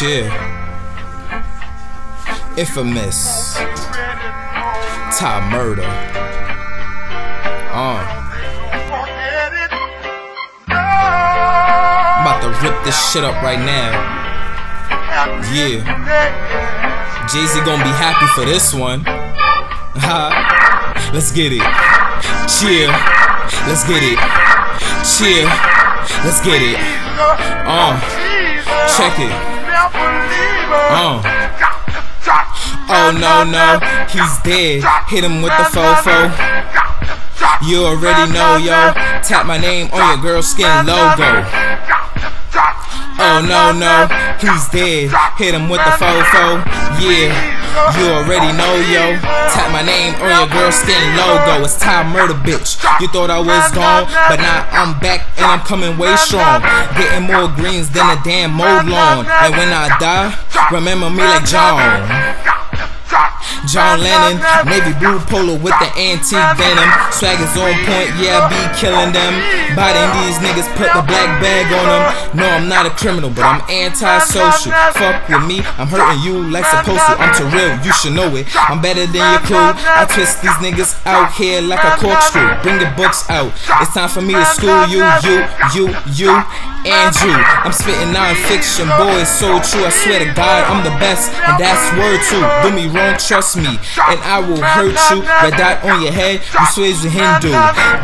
Chill. Infamous. Ty Murda. Uh. I'm about to rip this shit up right now. Yeah. Jay Z gonna be happy for this one. Let's get it. Chill. Let's get it. Chill. Let's get it. Uh. Check it. Uh. Oh no no, he's dead. Hit him with the fofo. You already know, yo. Tap my name on your girl skin logo. Oh no no, he's dead. Hit him with the fofo. Yeah, you already know, yo. Tap my name on your girl skin logo. It's Ty Murda, bitch. You thought I was gone, but now I'm back and I'm coming way strong. Getting more greens than a damn mowed lawn. And when I die, remember me like John. John Lennon, navy blue polo with the antique denim. Swag is on point, yeah, I be killing them. Biting these niggas, put the black bag on them. No, I'm not a criminal, but I'm antisocial. Fuck with me, I'm hurting you like supposed to. I'm too real, you should know it. I'm better than your crew. I twist these niggas out here like a corkscrew. Bring your books out. It's time for me to school you, you, you, you, and you. I'm spitting non-fiction, boy, it's so true. I swear to God, I'm the best, and that's word too. Do me wrong, trust me, and I will hurt you. Red dot on your head, you swear you're Hindu.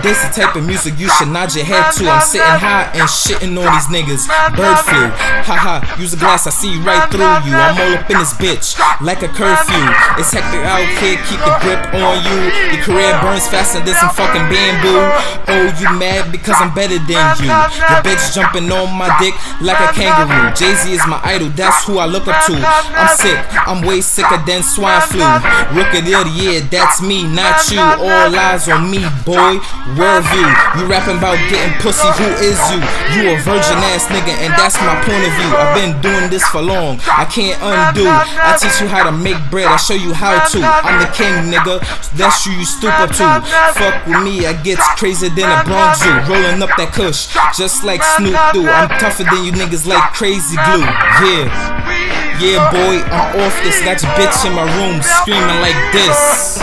This the type of music you should nod your head to. I'm sitting high and shitting on these niggas. Bird flu, haha. Use a glass, I see right through you. I'm all up in this bitch, like a curfew. It's hectic out here, keep the grip on you. Your career burns faster than some fucking bamboo. Oh, you mad because I'm better than you? Your bitch jumping on my dick like a kangaroo. Jay Z is my idol, that's who I look up to. I'm sick, I'm way sicker than swine flu. Rookie of the year, that's me, not you. All eyes on me, boy. Word view. You rapping about getting pussy, who is you? You a virgin ass nigga, and that's my point of view. I've been doing this for long, I can't undo. I teach you how to make bread, I show you how to. I'm the king, nigga. That's you stoop up to. Fuck with me, I get crazier than a Bronx Zoo. Rolling up that kush, just like Snoop do. I'm tougher than you niggas like crazy glue. Yeah. Yeah, boy, I'm off this. Your bitch in my room screaming like this.